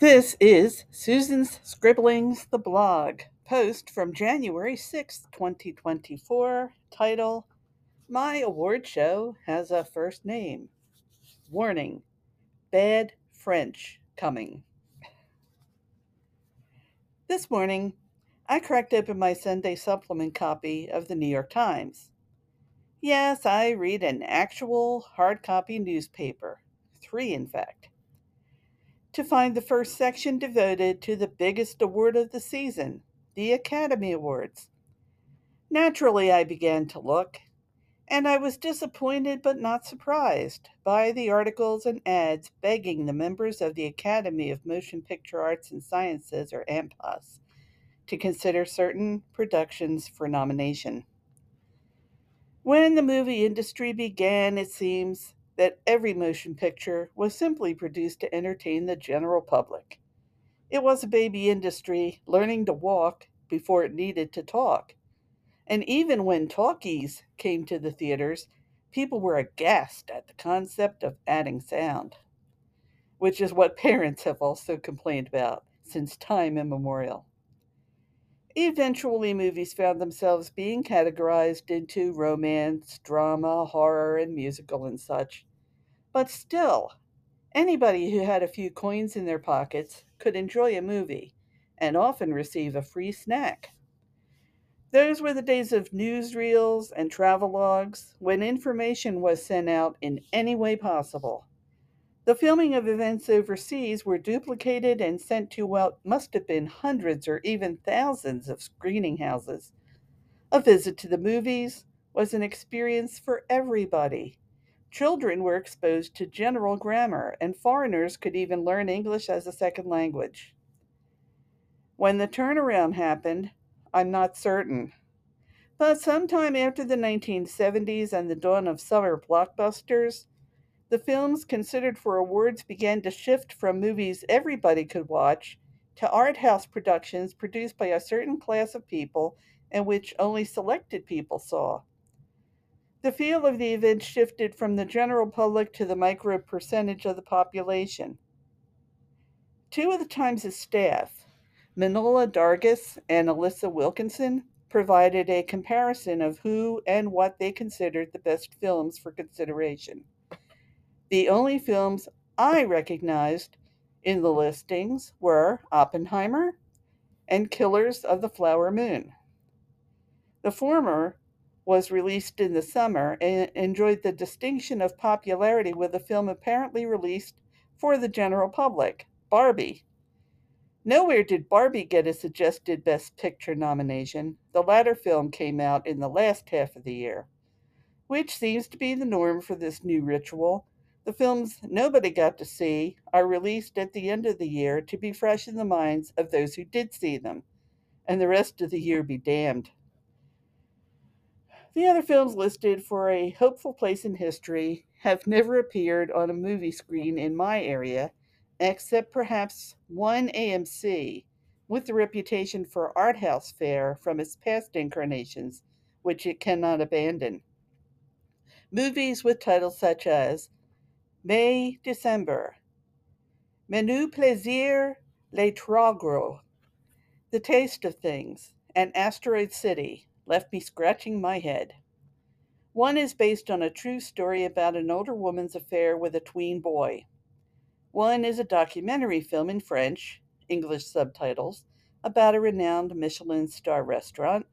This is Susan's Scribblings, the blog, post from January 6th, 2024, title My Award Show Has a First Name. Warning Bad French Coming. This morning, I cracked open my Sunday supplement copy of the New York Times. Yes, I read an actual hard copy newspaper, three in fact to find the first section devoted to the biggest award of the season, the Academy Awards. Naturally, I began to look, and I was disappointed but not surprised by the articles and ads begging the members of the Academy of Motion Picture Arts and Sciences, or AMPAS, to consider certain productions for nomination. When the movie industry began, it seems, that every motion picture was simply produced to entertain the general public. It was a baby industry learning to walk before it needed to talk. And even when talkies came to the theaters, people were aghast at the concept of adding sound, which is what parents have also complained about since time immemorial. Eventually, movies found themselves being categorized into romance, drama, horror, and musical and such. But still, anybody who had a few coins in their pockets could enjoy a movie and often receive a free snack. Those were the days of newsreels and travelogues when information was sent out in any way possible. The filming of events overseas were duplicated and sent to what must have been hundreds or even thousands of screening houses. A visit to the movies was an experience for everybody. Children were exposed to general grammar, and foreigners could even learn English as a second language. When the turnaround happened, I'm not certain. But sometime after the 1970s and the dawn of summer blockbusters, the films considered for awards began to shift from movies everybody could watch to art house productions produced by a certain class of people and which only selected people saw. The feel of the event shifted from the general public to the micro percentage of the population. Two of the Times' staff, Manohla Dargis and Alissa Wilkinson, provided a comparison of who and what they considered the best films for consideration. The only films I recognized in the listings were Oppenheimer and Killers of the Flower Moon. The former was released in the summer and enjoyed the distinction of popularity with a film apparently released for the general public, Barbie. Nowhere did Barbie get a suggested Best Picture nomination. The latter film came out in the last half of the year, which seems to be the norm for this new ritual the films nobody got to see are released at the end of the year to be fresh in the minds of those who did see them, and the rest of the year be damned. The other films listed for a hopeful place in history have never appeared on a movie screen in my area, except perhaps one AMC, with the reputation for art house fare from its past incarnations, which it cannot abandon. Movies with titles such as May, December. Menu plaisir, les Troisgros. The taste of things, and Asteroid City left me scratching my head. One is based on a true story about an older woman's affair with a tween boy. One is a documentary film in French, English subtitles, about a renowned Michelin star restaurant.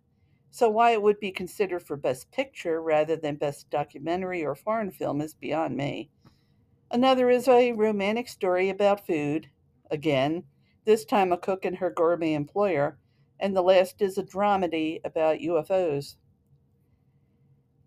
So, why it would be considered for Best Picture rather than Best Documentary or Foreign Film is beyond me. Another is a romantic story about food, again, this time a cook and her gourmet employer, and the last is a dramedy about UFOs.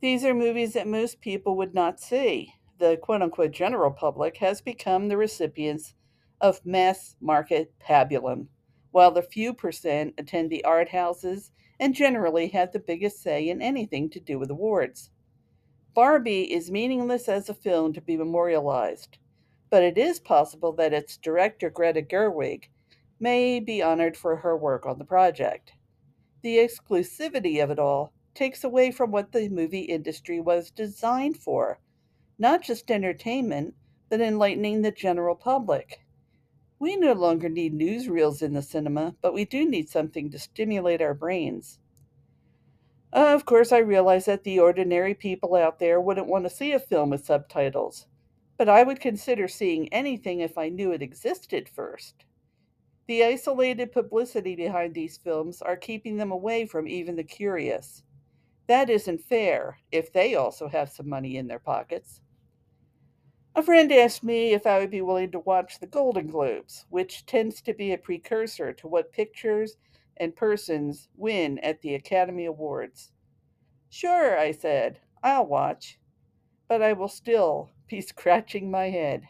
These are movies that most people would not see. The quote unquote general public has become the recipients of mass market pabulum, while the few percent attend the art houses and generally have the biggest say in anything to do with awards. Barbie is meaningless as a film to be memorialized, but it is possible that its director, Greta Gerwig, may be honored for her work on the project. The exclusivity of it all takes away from what the movie industry was designed for not just entertainment, but enlightening the general public. We no longer need newsreels in the cinema, but we do need something to stimulate our brains. Of course, I realize that the ordinary people out there wouldn't want to see a film with subtitles, but I would consider seeing anything if I knew it existed first. The isolated publicity behind these films are keeping them away from even the curious. That isn't fair if they also have some money in their pockets. A friend asked me if I would be willing to watch the Golden Globes, which tends to be a precursor to what pictures and persons win at the Academy Awards. Sure, I said, I'll watch, but I will still be scratching my head.